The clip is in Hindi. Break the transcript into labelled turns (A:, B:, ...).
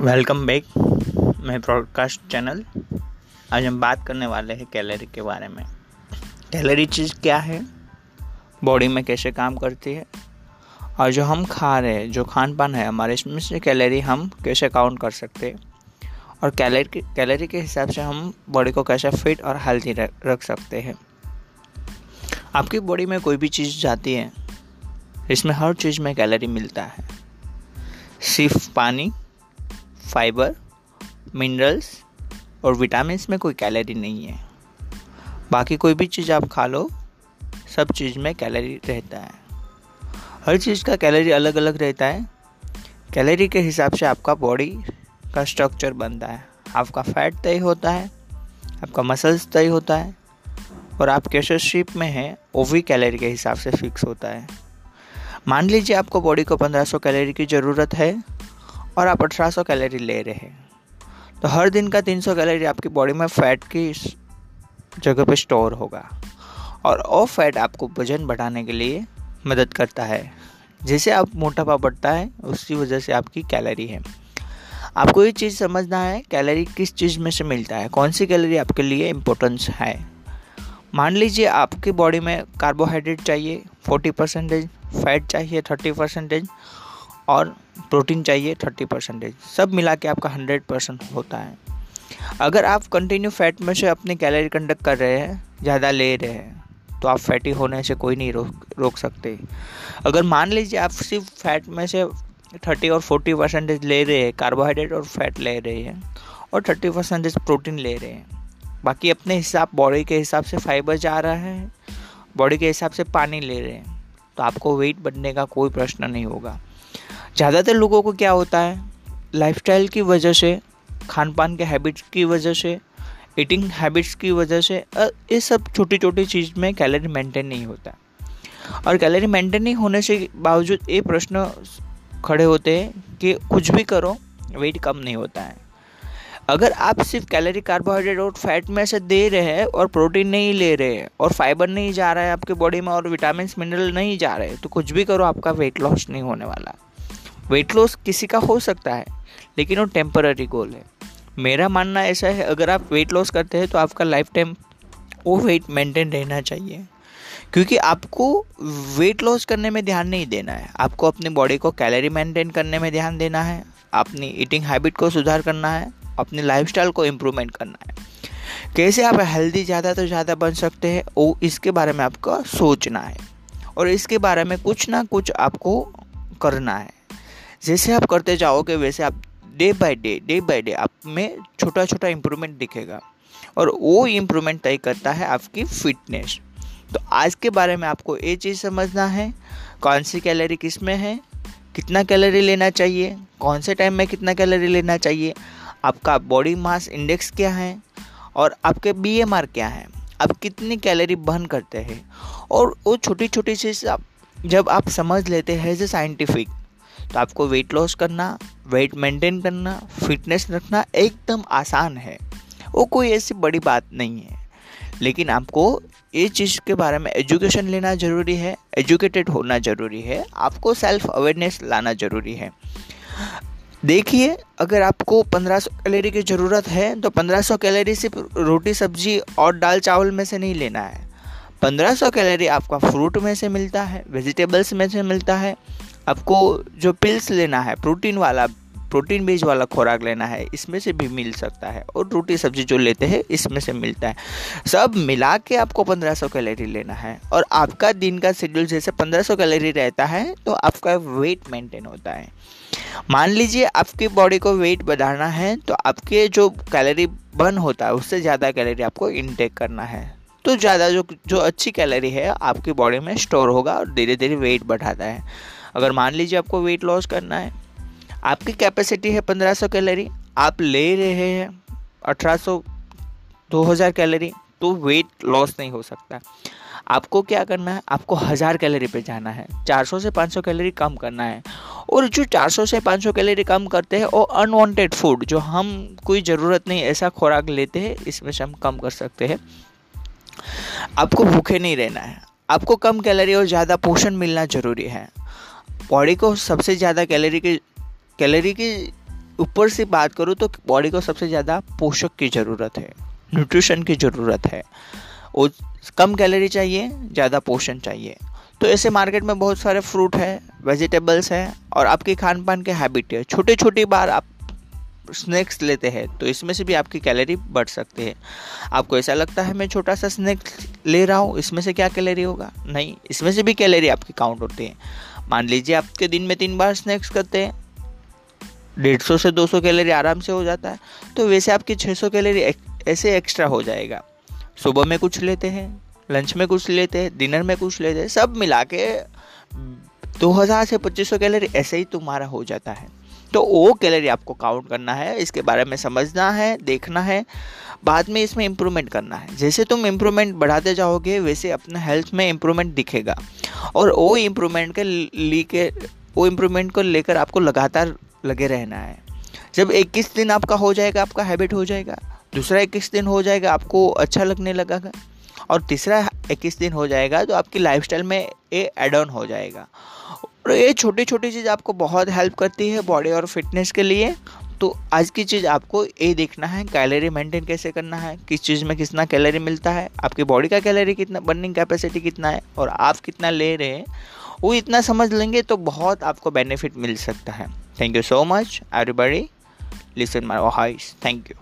A: वेलकम बैक मैं ब्रॉडकास्ट चैनल। आज हम बात करने वाले हैं कैलोरी के बारे में। कैलोरी चीज़ क्या है? बॉडी में कैसे काम करती है? और जो हम खा रहे हैं, जो खान पान है हमारे, इसमें से कैलोरी हम कैसे काउंट कर सकते हैं? और कैलोरी कैलोरी के हिसाब से हम बॉडी को कैसे फिट और हेल्थी रख सकते हैं। आपकी बॉडी में कोई भी चीज़ जाती है, इसमें हर चीज़ में कैलोरी मिलता है। सिर्फ़ पानी फाइबर, मिनरल्स और विटामिन में कोई कैलोरी नहीं है। बाकी कोई भी चीज़ आप खा लो, सब चीज़ में कैलोरी रहता है। हर चीज़ का कैलोरी अलग अलग रहता है। कैलोरी के हिसाब से आपका बॉडी का स्ट्रक्चर बनता है। आपका फैट तय होता है, आपका मसल्स तय होता है और आप कैसे शेप में हैं, वो भी कैलोरी के हिसाब से फिक्स होता है। मान लीजिए आपको बॉडी को 1500 कैलोरी की ज़रूरत है और आप 1800 कैलोरी ले रहे हैं। तो हर दिन का 300 कैलोरी आपकी बॉडी में फ़ैट की जगह पे स्टोर होगा। और वो फैट आपको वज़न बढ़ाने के लिए मदद करता है। जैसे आप मोटापा बढ़ता है उसकी वजह से आपकी कैलोरी है। आपको ये चीज़ समझना है कैलोरी किस चीज़ में से मिलता है, कौन सी कैलोरी आपके लिए इम्पोर्टेंस है। मान लीजिए आपकी बॉडी में कार्बोहाइड्रेट चाहिए 40 परसेंटेज फैट चाहिए 30 परसेंटेज और प्रोटीन चाहिए थर्टी परसेंटेज। सब मिला के आपका हंड्रेड परसेंट होता है। अगर आप कंटिन्यू फैट में से अपनी कैलोरी कंडक्ट कर रहे हैं, ज़्यादा ले रहे हैं तो आप फैटी होने से कोई नहीं रोक रोक सकते। अगर मान लीजिए आप सिर्फ़ फैट में से थर्टी और फोर्टी परसेंटेज ले रहे हैं कार्बोहाइड्रेट और फैट ले रहे हैं, और थर्टी परसेंटेज प्रोटीन ले रहे हैं, बाकी अपने हिसाब बॉडी के हिसाब से फाइबर जा रहा है बॉडी के हिसाब से पानी ले रहे हैं तो आपको वेट बढ़ने का कोई प्रश्न नहीं होगा। ज़्यादातर लोगों को क्या होता है? लाइफस्टाइल की वजह से खान पान के हैबिट्स की वजह से ईटिंग हैबिट्स की वजह से ये सब छोटी छोटी चीज़ में कैलोरी मेंटेन नहीं होता। और कैलोरी मेंटेन नहीं होने से बावजूद ये प्रश्न खड़े होते हैं कि कुछ भी करो वेट कम नहीं होता है। अगर आप सिर्फ़ कैलोरी कार्बोहाइड्रेट और फैट में से दे रहे हैं और प्रोटीन नहीं ले रहे हैं और फाइबर नहीं जा रहा है आपके बॉडी में और विटामिन मिनरल नहीं जा रहे तो कुछ भी करो, आपका वेट लॉस नहीं होने वाला। वेट लॉस किसी का हो सकता है, लेकिन वो टेम्पररी गोल है। मेरा मानना ऐसा है, अगर आप वेट लॉस करते हैं तो आपका लाइफ टाइम वो वेट मेंटेन रहना चाहिए। क्योंकि आपको वेट लॉस करने में ध्यान नहीं देना है। आपको अपनी बॉडी को कैलोरी मेंटेन करने में ध्यान देना है, अपनी ईटिंग हैबिट को सुधार करना है, अपनी लाइफस्टाइल को इम्प्रूवमेंट करना है। कैसे आप हेल्दी ज़्यादा तो ज़्यादा बन सकते हैं, वो इसके बारे में आपको सोचना है। और इसके बारे में कुछ ना कुछ आपको करना है। जैसे आप करते जाओगे, वैसे आप day by day day by day आप में छोटा छोटा इम्प्रूवमेंट दिखेगा। और वो इम्प्रूवमेंट तय करता है आपकी फिटनेस तो आज के बारे में आपको ये चीज़ समझना है, कौन सी कैलोरी किसमें है, कितना कैलोरी लेना चाहिए, कौन से टाइम में कितना कैलोरी लेना चाहिए, आपका बॉडी मास इंडेक्स क्या है, और आपके बीएमआर क्या है, आप कितनी कैलोरी बर्न करते हैं। और वो छोटी छोटी चीज़ आप, जब आप समझ लेते हैं एज ए साइंटिफिक तो आपको वेट लॉस करना वेट मेंटेन करना फिटनेस रखना एकदम आसान है। वो कोई ऐसी बड़ी बात नहीं है। लेकिन आपको ये चीज़ के बारे में एजुकेशन लेना ज़रूरी है एजुकेटेड होना ज़रूरी है, आपको सेल्फ अवेयरनेस लाना ज़रूरी है। देखिए, अगर आपको 1500 कैलोरी की ज़रूरत है तो 1500 कैलोरी सिर्फ़ रोटी, सब्ज़ी और दाल चावल में से नहीं लेना है। 1500 कैलोरी आपका फ्रूट में से मिलता है वेजिटेबल्स में से मिलता है। आपको जो पिल्स लेना है प्रोटीन वाला प्रोटीन बेज वाला खुराक लेना है, इसमें से भी मिल सकता है। और रोटी सब्ज़ी जो लेते हैं, इसमें से मिलता है। सब मिला के आपको 1500 कैलोरी लेना है। और आपका दिन का शेड्यूल जैसे 1500 कैलोरी रहता है तो आपका वेट मेंटेन होता है। मान लीजिए आपकी बॉडी को वेट बढ़ाना है तो आपके जो कैलोरी बर्न होता है, उससे ज़्यादा कैलोरी आपको इनटेक करना है। तो ज़्यादा जो जो अच्छी कैलोरी है, आपकी बॉडी में स्टोर होगा और धीरे धीरे वेट बढ़ाता है। अगर मान लीजिए आपको वेट लॉस करना है, आपकी कैपेसिटी है 1500 कैलोरी आप ले रहे हैं 1800 2000 कैलोरी तो वेट लॉस नहीं हो सकता। आपको क्या करना है? आपको हज़ार कैलोरी पे जाना है। 400 से 500 कैलोरी कम करना है। और जो 400 से 500 कैलोरी कम करते हैं, वो अनवांटेड फ़ूड जो हम कोई ज़रूरत नहीं, ऐसा खुराक लेते हैं, इसमें से हम कम कर सकते हैं। आपको भूखे नहीं रहना है। आपको कम कैलोरी और ज़्यादा पोषण मिलना ज़रूरी है। बॉडी को सबसे ज़्यादा कैलोरी की कैलोरी की ऊपर से बात करूँ तो बॉडी को सबसे ज़्यादा पोषक की ज़रूरत है। न्यूट्रिशन की ज़रूरत है। वो कम कैलोरी चाहिए, ज़्यादा पोषण चाहिए। तो ऐसे मार्केट में बहुत सारे फ्रूट है वेजिटेबल्स है, और आपके खान पान के हैबिट है। छोटे छोटी बार आप स्नैक्स लेते हैं तो इसमें से भी आपकी कैलोरी बढ़ सकती है। आपको ऐसा लगता है, मैं छोटा सा स्नैक्स ले रहा हूँ, इसमें से क्या कैलोरी होगा? नहीं, इसमें से भी कैलोरी आपकी काउंट होती है। मान लीजिए आपके दिन में तीन बार स्नैक्स करते हैं। डेढ़ सौ से दो सौ कैलोरी आराम से हो जाता है। तो वैसे आपकी छः सौ कैलोरी ऐसे एक्स्ट्रा हो जाएगा। सुबह में कुछ लेते हैं लंच में कुछ लेते हैं डिनर में कुछ लेते हैं, सब मिला के दो हज़ार से पच्चीस सौ कैलोरी ऐसे ही तुम्हारा हो जाता है। तो वो कैलोरी आपको काउंट करना है, इसके बारे में समझना है, देखना है, बाद में इसमें इम्प्रूवमेंट करना है। जैसे तुम इम्प्रूवमेंट बढ़ाते जाओगे, वैसे अपने हेल्थ में इम्प्रूवमेंट दिखेगा। और वो इम्प्रूवमेंट के ली लेके, वो इम्प्रूवमेंट को लेकर आपको लगातार लगे रहना है। जब इक्कीस दिन आपका हो जाएगा, आपका हैबिट हो जाएगा। दूसरा इक्कीस दिन हो जाएगा, आपको अच्छा लगने लगेगा। और तीसरा इक्कीस दिन हो जाएगा तो आपकी लाइफस्टाइल में ये एड ऑन हो जाएगा। और ये छोटी छोटी चीज़ आपको बहुत हेल्प करती है बॉडी और फिटनेस के लिए। तो आज की चीज़ आपको ये देखना है कैलोरी मेंटेन कैसे करना है, किस चीज़ में कितना कैलोरी मिलता है, आपकी बॉडी का कैलोरी कितना बर्निंग कैपेसिटी कितना है और आप कितना ले रहे हैं, वो इतना समझ लेंगे तो बहुत आपको बेनिफिट मिल सकता है। Thank you so much everybody listen my voice thank you